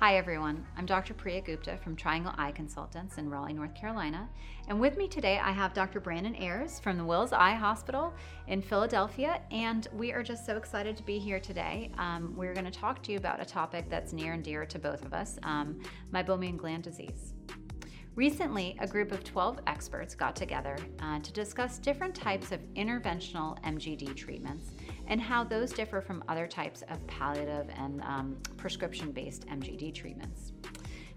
Hi, everyone. I'm Dr. Priya Gupta from Triangle Eye Consultants in Raleigh, North Carolina. And with me today, I have Dr. Brandon Ayres from the Wills Eye Hospital in Philadelphia. And we are just so excited to be here today. Um, we're going to talk to you about a topic that's near and dear to both of us um, meibomian gland disease. Recently, a group of 12 experts got together uh, to discuss different types of interventional MGD treatments and how those differ from other types of palliative and um, prescription based MGD treatments.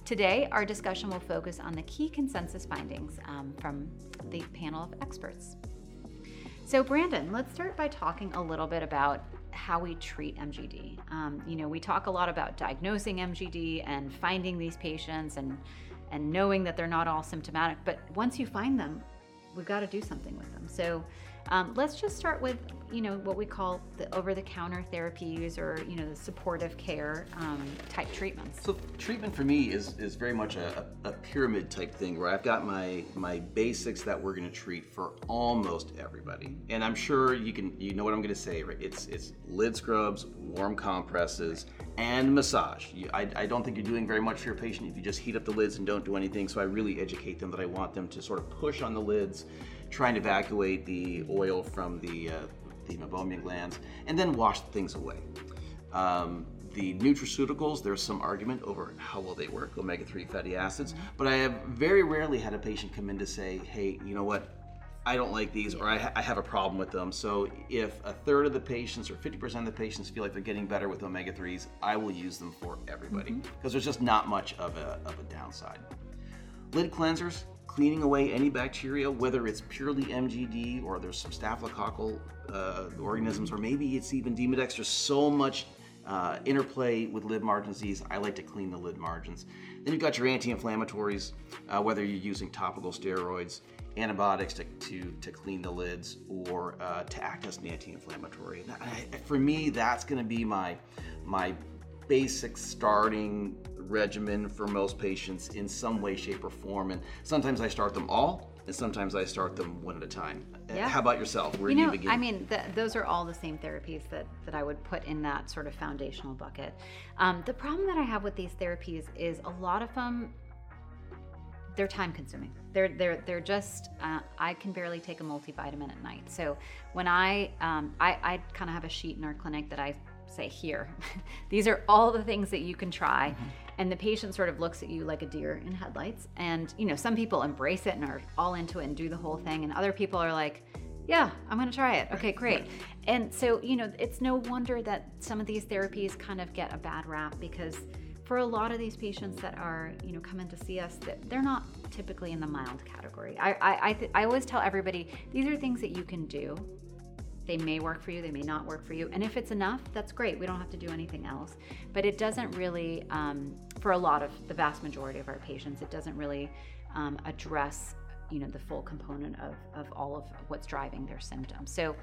Today, our discussion will focus on the key consensus findings um, from the panel of experts. So, Brandon, let's start by talking a little bit about how we treat MGD. Um, you know, we talk a lot about diagnosing MGD and finding these patients and and knowing that they're not all symptomatic, but once you find them, we've got to do something with them. So, um, let's just start with you know what we call the over-the-counter therapies or you know the supportive care um, type treatments. So treatment for me is is very much a, a pyramid type thing where I've got my my basics that we're going to treat for almost everybody, and I'm sure you can you know what I'm going to say. Right? It's it's lid scrubs, warm compresses, and massage. You, I, I don't think you're doing very much for your patient if you just heat up the lids and don't do anything. So I really educate them that I want them to sort of push on the lids trying to evacuate the oil from the, uh, the meibomian glands, and then wash things away. Um, the nutraceuticals, there's some argument over how well they work, omega 3 fatty acids, but I have very rarely had a patient come in to say, hey, you know what, I don't like these or I, ha- I, have a problem with them. So if a third of the patients or 50% of the patients feel like they're getting better with omega 3s, I will use them for everybody because mm-hmm. there's just not much of a, of a downside. Lid cleansers, cleaning away any bacteria, whether it's purely MGD or there's some staphylococcal uh, organisms, or maybe it's even Demodex. There's so much uh, interplay with lid margin disease. I like to clean the lid margins. Then you've got your anti-inflammatories, uh, whether you're using topical steroids, antibiotics to, to, to clean the lids, or uh, to act as an anti-inflammatory. for me, that's going to be my my basic starting regimen for most patients in some way, shape, or form. And sometimes I start them all, and sometimes I start them one at a time. Uh, yeah. How about yourself? Where you know, do you begin? I mean, the, those are all the same therapies that, that I would put in that sort of foundational bucket. Um, the problem that I have with these therapies is a lot of them they're time consuming. They're they're they're just uh, I can barely take a multivitamin at night. So when I um, I, I kind of have a sheet in our clinic that I say here. These are all the things that you can try. Mm-hmm. and the patient sort of looks at you like a deer in headlights. And you know some people embrace it and are all into it and do the whole thing. And other people are like yeah i'm going to try it. Okay great. And so you know it's no wonder that some of these therapies kind of get a bad rap because for a lot of these patients that are you know come in to see us that they're not typically in the mild category. I I, I, th- I always tell everybody these are things that you can do they may work for you, they may not work for you. And if it's enough, that's great. We don't have to do anything else. But it doesn't really, um, for a lot of the vast majority of our patients, it doesn't really um, address you know the full component of, of all of what's driving their symptoms. So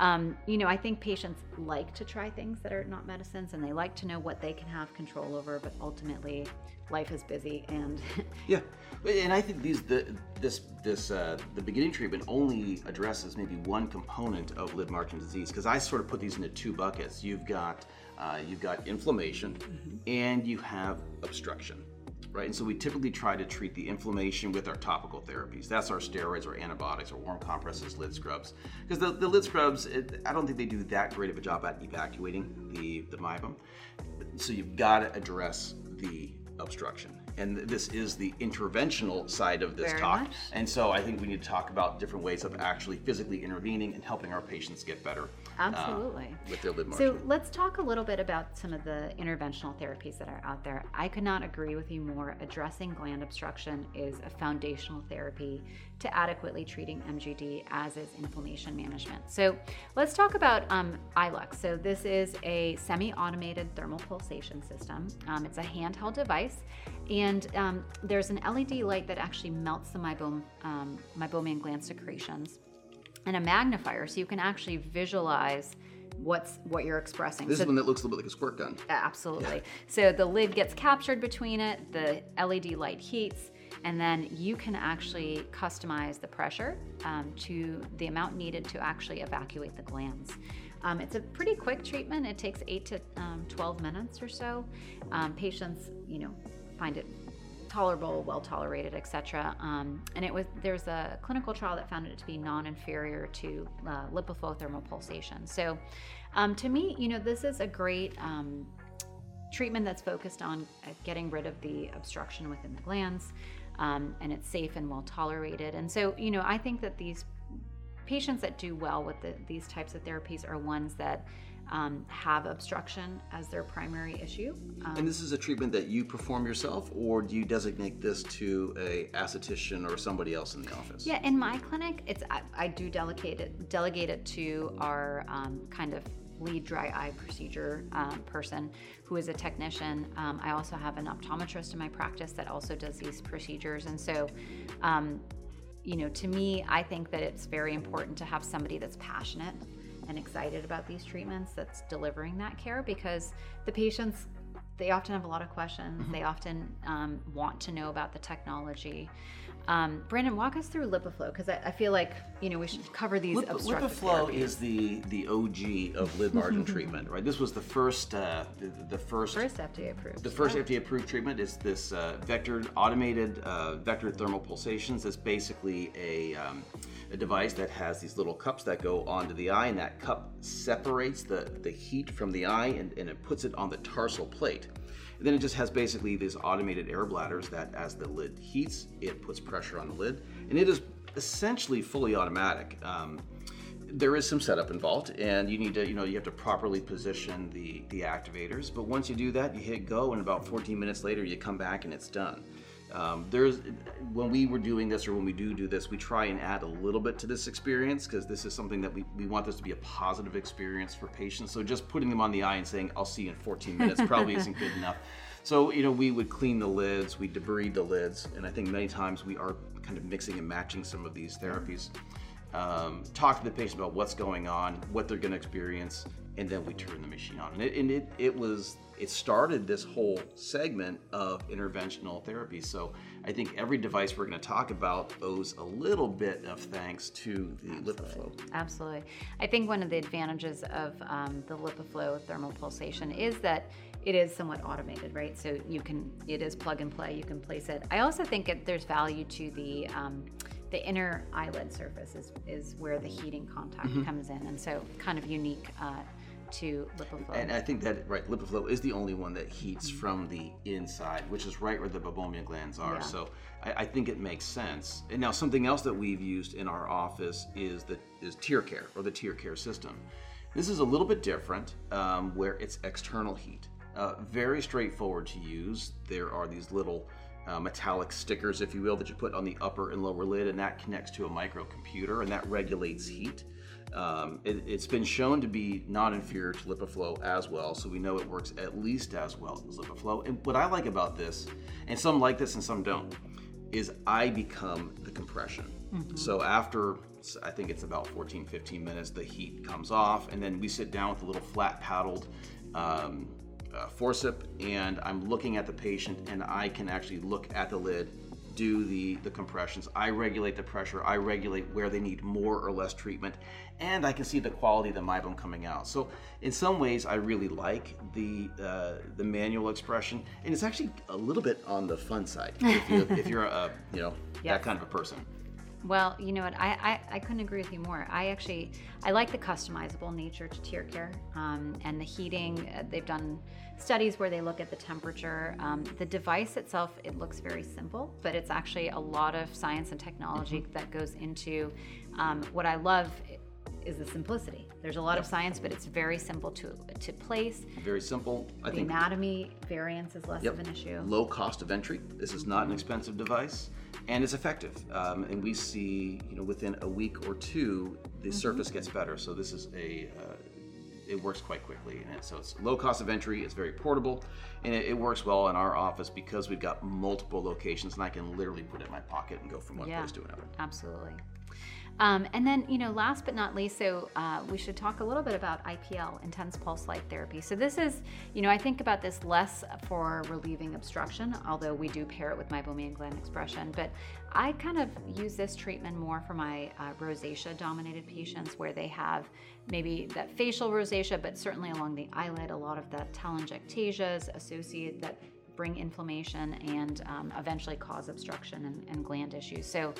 um, you know i think patients like to try things that are not medicines and they like to know what they can have control over but ultimately life is busy and yeah. And i think these the this this uh, the beginning treatment only addresses maybe one component of lid margin disease because i sort of put these into two buckets. You've got uh, you've got inflammation mm-hmm. and you have obstruction right? And so we typically try to treat the inflammation with our topical therapies. That's our steroids or antibiotics or warm compresses, lid scrubs. Because the, the lid scrubs, it, I don't think they do that great of a job at evacuating the, the meibum. So you've got to address the obstruction and this is the interventional side of this Very talk. Much. And so I think we need to talk about different ways of actually physically intervening and helping our patients get better. Absolutely. Uh, with their lid margin. So let's talk a little bit about some of the interventional therapies that are out there. I could not agree with you more. Addressing gland obstruction is a foundational therapy to adequately treating MGD, as is inflammation management. So let's talk about um, iLux. So this is a semi-automated thermal pulsation system. Um, it's a handheld device, and um, there's an LED light that actually melts the meibum, um, meibomian gland secretions, and a magnifier, so you can actually visualize what's what you're expressing. This so, is one that looks a little bit like a squirt gun. Absolutely. Yeah. So the lid gets captured between it, the LED light heats, and then you can actually customize the pressure um, to the amount needed to actually evacuate the glands. Um, it's a pretty quick treatment. It takes eight to um, 12 minutes or so. Um, patients, you know, find it tolerable, well tolerated, etc. Um, and it was there's a clinical trial that found it to be non-inferior to uh, LipiFlow thermal pulsation. So, um, to me, you know, this is a great um, treatment that's focused on uh, getting rid of the obstruction within the glands, um, and it's safe and well tolerated. And so, you know, I think that these patients that do well with the, these types of therapies are ones that um, have obstruction as their primary issue. Um, and this is a treatment that you perform yourself, or do you designate this to a esthetician or somebody else in the office? Yeah, in my clinic, it's I, I do delegate it delegate it to our um, kind of lead dry eye procedure um, person who is a technician. Um, I also have an optometrist in my practice that also does these procedures, and so. Um, you know, to me, I think that it's very important to have somebody that's passionate and excited about these treatments that's delivering that care because the patients they often have a lot of questions mm-hmm. they often um, want to know about the technology um, Brandon, walk us through LipiFlow because I, I, feel like you know we should cover these. Lip, LipiFlow therapies. is the the OG of lid margin treatment, right? This was the first uh, the, the, first first FDA approved. The first FDA approved treatment is this uh, vectored automated uh, vectored thermal pulsations. It's basically a um, a device that has these little cups that go onto the eye, and that cup separates the the heat from the eye and, and it puts it on the tarsal plate. And then it just has basically these automated air bladders that as the lid heats, it puts pressure on the lid. And it is essentially fully automatic. Um, there is some setup involved and you need to you know you have to properly position the the activators but once you do that you hit go and about 14 minutes later you come back and it's done um, there's when we were doing this or when we do do this we try and add a little bit to this experience because this is something that we, we want this to be a positive experience for patients. So just putting them on the eye and saying i'll see you in 14 minutes probably isn't good enough. So you know we would clean the lids we debride the lids and i think many times we are kind of mixing and matching some of these therapies. Um, talk to the patient about what's going on what they're going to experience and then we turn the machine on and it, and it, it was it started this whole segment of interventional therapy. So I think every device we're going to talk about owes a little bit of thanks to the Absolutely. LipiFlow. Absolutely. I think one of the advantages of um, the LipiFlow thermal pulsation is that it is somewhat automated, right? So you can, it is plug and play. You can place it. I also think it, there's value to the um, the inner eyelid surface is, is where the heating contact mm-hmm. comes in, and so kind of unique uh, to LipiFlow. And I think that right, LipiFlow is the only one that heats mm-hmm. from the inside, which is right where the meibomian glands are. Yeah. So I, I, think it makes sense. And now something else that we've used in our office is the is TearCare or the TearCare system. This is a little bit different, um, where it's external heat. Uh, very straightforward to use. There are these little uh, metallic stickers, if you will, that you put on the upper and lower lid, and that connects to a microcomputer, and that regulates heat. Um, it, has been shown to be not inferior to LipiFlow as well, so we know it works at least as well as LipiFlow. And what I like about this, and some like this and some don't, is I become the compression. Mm-hmm. So after I think it's about 14, 15 minutes, the heat comes off, and then we sit down with a little flat paddled um, uh, forcip, and I'm looking at the patient, and I can actually look at the lid do the, the compressions. I regulate the pressure. I regulate where they need more or less treatment. And I can see the quality of the meibum coming out. So in some ways, I really like the uh, the manual expression. And it's actually a little bit on the fun side if, you, if you're a, you know, yes. that kind of a person. Well, you know what? I, I, I, couldn't agree with you more. I actually I like the customizable nature to TearCare um, and the heating. Uh, they've done studies where they look at the temperature. Um, the device itself it looks very simple, but it's actually a lot of science and technology mm-hmm. that goes into. Um, what I love is the simplicity. There's a lot yep. of science, but it's very simple to to place. Very simple. I the think anatomy variance is less yep. of an issue. Low cost of entry. This is not an expensive device and it's effective. Um, and we see, you know, within a week or two, the mm-hmm. surface gets better. So this is a, uh, it works quite quickly. And so it's low cost of entry. It's very portable, and it, it, works well in our office because we've got multiple locations, and I can literally put it in my pocket and go from one yeah, place to another. Absolutely. Um, and then, you know, last but not least, so uh, we should talk a little bit about IPL, intense pulse light therapy. So this is, you know, I think about this less for relieving obstruction, although we do pair it with meibomian gland expression. But I kind of use this treatment more for my uh, rosacea dominated patients where they have maybe that facial rosacea, but certainly along the eyelid, a lot of the telangiectasias associated that bring inflammation and um, eventually cause obstruction and, and gland issues. So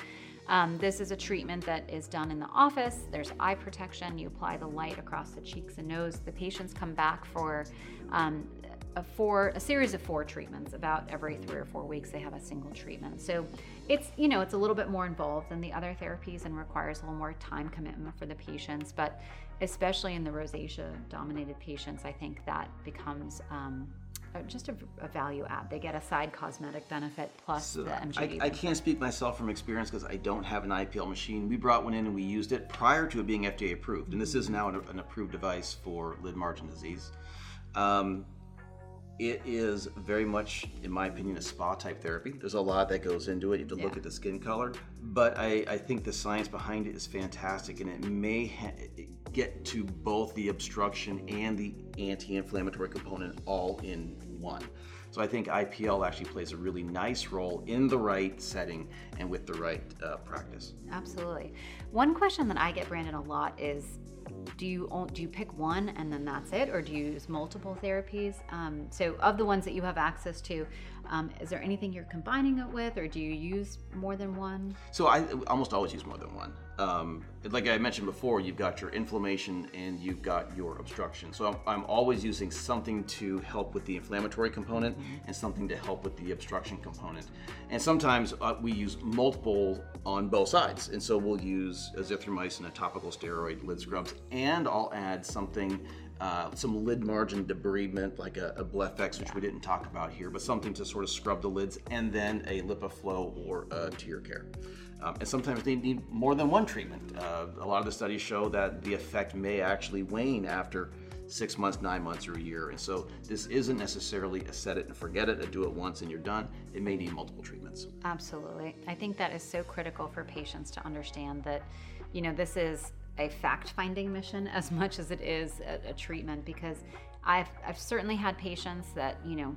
um, this is a treatment that is done in the office. There's eye protection. You apply the light across the cheeks and nose. The patients come back for um, a four a series of four treatments about every three or four weeks they have a single treatment so it's you know it's a little bit more involved than the other therapies and requires a little more time commitment for the patients but especially in the rosacea dominated patients i think that becomes um, just a, a, value add. They get a side cosmetic benefit plus so the MGD. I, I, can't speak myself from experience because I don't have an IPL machine. We brought one in and we used it prior to it being FDA approved, and this is now an, an approved device for lid margin disease. Um, it is very much, in my opinion, a spa type therapy. There's a lot that goes into it. You have to yeah. look at the skin color, but I, I, think the science behind it is fantastic, and it may ha- get to both the obstruction and the anti-inflammatory component all in one. So I think IPL actually plays a really nice role in the right setting and with the right uh, practice. Absolutely. One question that I get, Brandon, a lot is do you do you pick one and then that's it, or do you use multiple therapies? Um, so, of the ones that you have access to, um, is there anything you're combining it with, or do you use more than one? So, I almost always use more than one. Um, like I mentioned before, you've got your inflammation and you've got your obstruction. So, I'm, I'm always using something to help with the inflammatory component mm-hmm. and something to help with the obstruction component. And sometimes uh, we use multiple on both sides. And so, we'll use azithromycin, a topical steroid, lid scrubs, and I'll add something uh, some lid margin debridement like a, a BlephEx, which we didn't talk about here, but something to sort of scrub the lids, and then a LipiFlow or a TearCare. Um, and sometimes they need more than one treatment. Uh, a lot of the studies show that the effect may actually wane after six months, nine months, or a year. And so this isn't necessarily a set it and forget it, a do it once and you're done. It may need multiple treatments. Absolutely. I think that is so critical for patients to understand that, you know, this is a fact finding mission as much as it is a, a, treatment because I've, I've certainly had patients that, you know,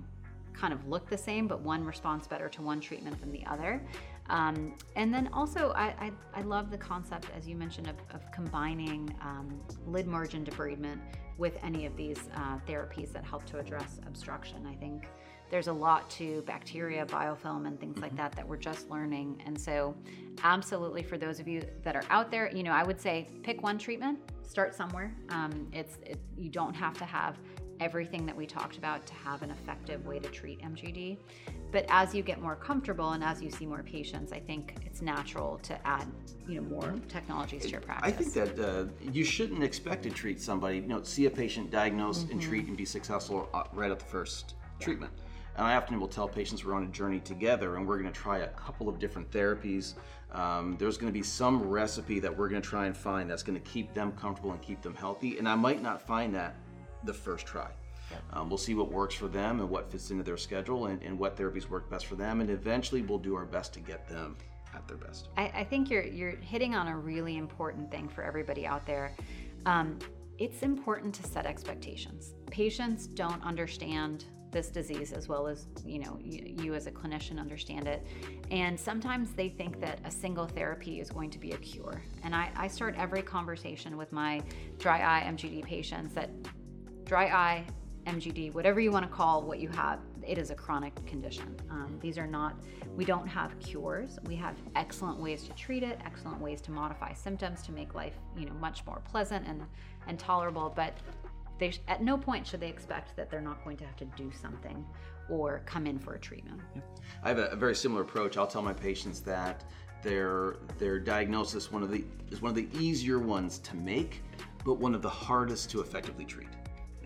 kind of look the same, but one responds better to one treatment than the other. Um, and then also, I, I, I, love the concept, as you mentioned, of, of combining um, lid margin debridement with any of these uh, therapies that help to address obstruction. I think there's a lot to bacteria, biofilm, and things like mm-hmm. that that we're just learning. And so, absolutely, for those of you that are out there, you know, I would say pick one treatment, start somewhere. Um, it's it, you don't have to have everything that we talked about to have an effective way to treat MGD. But as you get more comfortable and as you see more patients, I think it's natural to add, you know, more technologies to your practice. I think that uh, you shouldn't expect to treat somebody, you know, see a patient, diagnose, mm-hmm. and treat and be successful uh, right at the first yeah. treatment. And I often will tell patients we're on a journey together and we're going to try a couple of different therapies. Um, there's going to be some recipe that we're going to try and find that's going to keep them comfortable and keep them healthy. And I might not find that the first try. Um, we'll see what works for them and what fits into their schedule and, and, what therapies work best for them. And eventually we'll do our best to get them at their best. I, I think you're, you're hitting on a really important thing for everybody out there. Um, it's important to set expectations. Patients don't understand this disease as well as you know you, you, as a clinician understand it and sometimes they think that a single therapy is going to be a cure and I, I start every conversation with my dry eye mgd patients that dry eye mgd whatever you want to call what you have it is a chronic condition um, these are not we don't have cures we have excellent ways to treat it excellent ways to modify symptoms to make life you know much more pleasant and and tolerable but they at no point should they expect that they're not going to have to do something or come in for a treatment. I have a, a very similar approach. I'll tell my patients that their their diagnosis one of the is one of the easier ones to make, but one of the hardest to effectively treat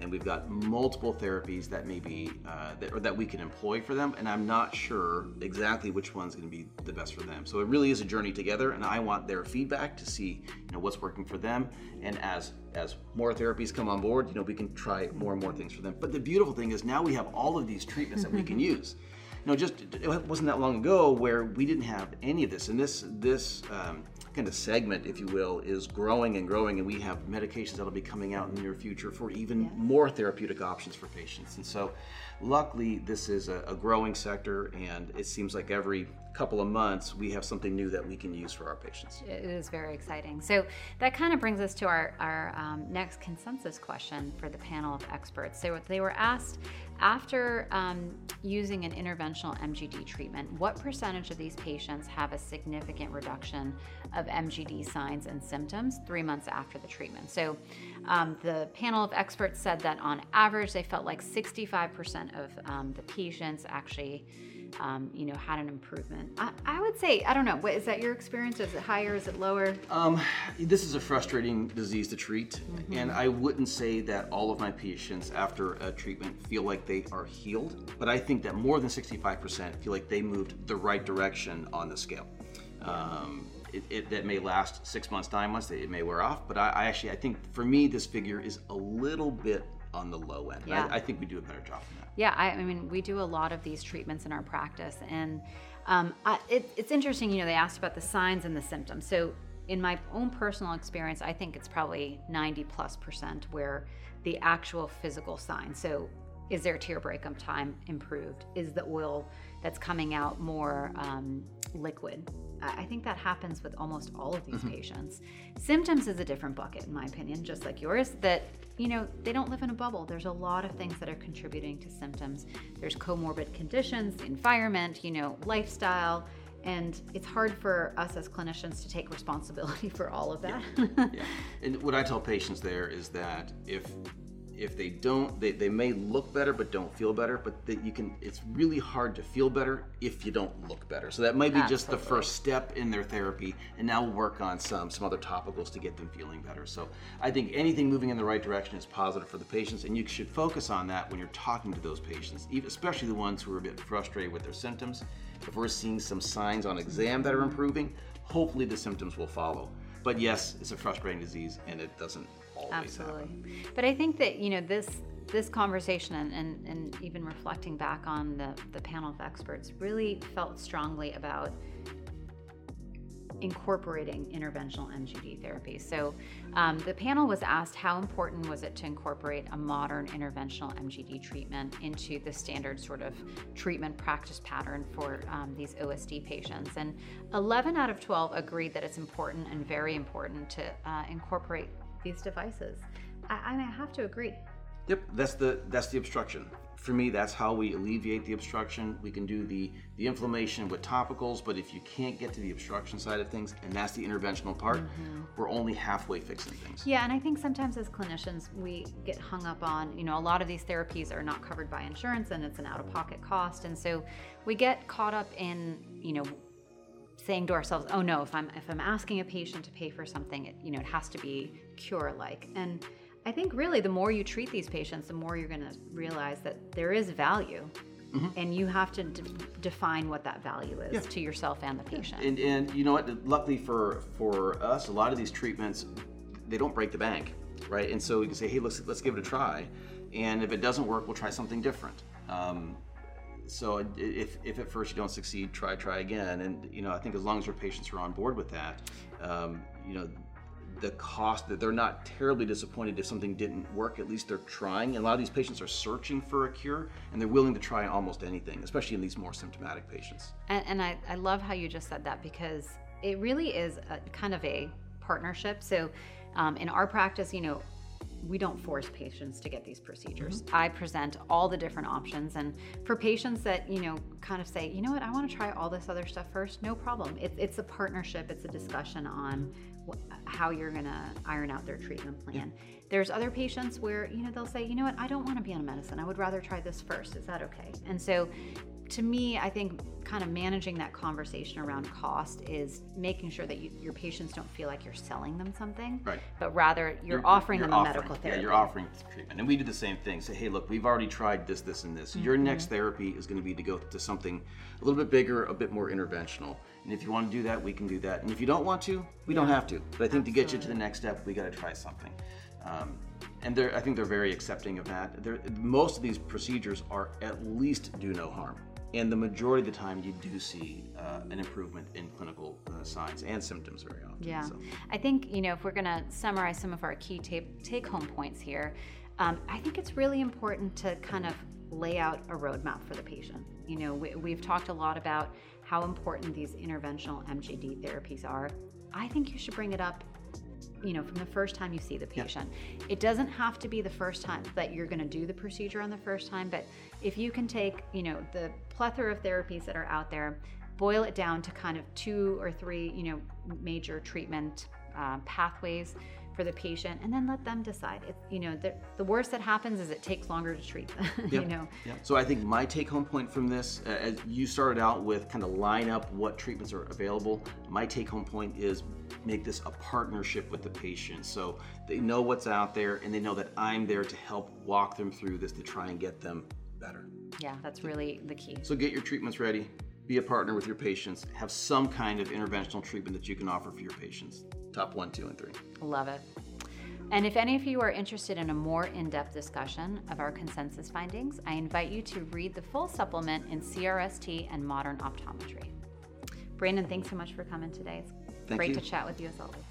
and we've got multiple therapies that may be uh, that, or that we can employ for them and i'm not sure exactly which one's going to be the best for them. So it really is a journey together and i want their feedback to see you know what's working for them. And as as more therapies come on board you know we can try more and more things for them. But the beautiful thing is now we have all of these treatments that we can use. You know just it wasn't that long ago where we didn't have any of this and this this um, kind of segment, if you will, is growing and growing, and we have medications that'll be coming out in the near future for even Yes. more therapeutic options for patients. And so, luckily, this is a, a growing sector, and it seems like every couple of months we have something new that we can use for our patients. It is very exciting. So that kind of brings us to our, our um, next consensus question for the panel of experts. So they were asked after um, using an interventional MGD treatment, what percentage of these patients have a significant reduction of MGD signs and symptoms three months after the treatment? So um, the panel of experts said that on average, they felt like 65% of um, the patients actually um, you know, had an improvement. I, I would say, I don't know, what, is that your experience? Is it higher? Is it lower? Um, this is a frustrating disease to treat, and I wouldn't say that all of my patients after a treatment feel like they are healed, but I think that more than 65% feel like they moved the right direction on the scale. Um, it, it, that may last six months, nine months, it may wear off, but I, I actually, I think for me, this figure is a little bit on the low end. Yeah. I, I think we do a better job than that. Yeah, I, I mean, we do a lot of these treatments in our practice, and um, I, it, it's interesting. You know, they asked about the signs and the symptoms. So, in my own personal experience, I think it's probably 90 plus percent where the actual physical signs. So, is their tear breakup time improved? Is the oil that's coming out more um, liquid? I think that happens with almost all of these mm-hmm. patients. Symptoms is a different bucket, in my opinion, just like yours, that, you know, they don't live in a bubble. There's a lot of things that are contributing to symptoms. There's comorbid conditions, the environment, you know, lifestyle. And it's hard for us as clinicians to take responsibility for all of that. yeah. And what I tell patients there is that if if they don't, they, they may look better but don't feel better. But that you can, it's really hard to feel better if you don't look better. So that might be just the first step in their therapy, and now we'll work on some some other topicals to get them feeling better. So I think anything moving in the right direction is positive for the patients, and you should focus on that when you're talking to those patients, especially the ones who are a bit frustrated with their symptoms. If we're seeing some signs on exam that are improving, hopefully the symptoms will follow. But yes, it's a frustrating disease, and it doesn't Absolutely. happen. But I think that, you know, this this conversation and, and, and even reflecting back on the, the panel of experts really felt strongly about incorporating interventional MGD therapy. So um, the panel was asked how important was it to incorporate a modern interventional MGD treatment into the standard sort of treatment practice pattern for um, these OSD patients. And 11 out of 12 agreed that it's important and very important to uh, incorporate these devices. I, I have to agree. Yep, that's the that's the obstruction. For me, that's how we alleviate the obstruction. We can do the the inflammation with topicals, but if you can't get to the obstruction side of things, and that's the interventional part, mm-hmm. we're only halfway fixing things. Yeah, and I think sometimes as clinicians, we get hung up on, you know, a lot of these therapies are not covered by insurance and it's an out of pocket cost. And so we get caught up in, you know, saying to ourselves, "Oh no, if I'm if I'm asking a patient to pay for something, it, you know, it has to be cure like." And I think really the more you treat these patients, the more you're going to realize that there is value. And you have to d- define what that value is to yourself and the patient. And and you know what? Luckily for for us, a lot of these treatments they don't break the bank, right? And so we can say, hey, let's let's give it a try, and if it doesn't work, we'll try something different. Um, so if, if at first you don't succeed, try try again. And you know, I think as long as your patients are on board with that, um, you know, the cost that they're not terribly disappointed if something didn't work. At least they're trying. And a lot of these patients are searching for a cure, and they're willing to try almost anything, especially in these more symptomatic patients. And, and I, I love how you just said that because it really is a, kind of a partnership. So um, in our practice, you know, we don't force patients to get these procedures. Mm-hmm. I present all the different options. And for patients that, you know, kind of say, you know what, I want to try all this other stuff first, no problem. It, it's a partnership, it's a discussion on wh- how you're going to iron out their treatment plan. There's other patients where, you know, they'll say, you know what, I don't want to be on a medicine. I would rather try this first. Is that okay? And so to me, I think kind of managing that conversation around cost is making sure that you, your patients don't feel like you're selling them something, Right. but rather you're, offering them a offering- medical therapy. Yeah, you're offering treatment. And we do the same thing. Say, hey, look, we've already tried this, this, and this. Your Mm-hmm. next therapy is going to be to go to something a little bit bigger, a bit more interventional. And if you want to do that, we can do that. And if you don't want to, we don't have to. But I think to get you to the next step, we got to try something. Um, and they're, I think they're very accepting of that. They're, most of these procedures are at least do no harm. And the majority of the time you do see uh, an improvement in clinical uh, signs and symptoms very often. Yeah. So, I think, you know, if we're going to summarize some of our key take home points here, um, I think it's really important to kind of lay out a roadmap for the patient. You know, we, we've talked a lot about how important these interventional MGD therapies are. I think you should bring it up you know from the first time you see the patient yeah. it doesn't have to be the first time that you're going to do the procedure on the first time but if you can take you know the plethora of therapies that are out there boil it down to kind of two or three you know major treatment uh, pathways for the patient and then let them decide. It, you know the, the worst that happens is it takes longer to treat yep. you know. Yep. so i think my take home point from this uh, as you started out with kind of line up what treatments are available. My take home point is make this a partnership with the patient. So they know what's out there and they know that i'm there to help walk them through this to try and get them better. Yeah that's really the key. So get your treatments ready. Be a partner with your patients. Have some kind of interventional treatment that you can offer for your patients top one, two, and three. Love it. And if any of you are interested in a more in depth discussion of our consensus findings, I invite you to read the full supplement in CRST and modern optometry. Brandon, thanks so much for coming today. It's Thank great you. to chat with you as always.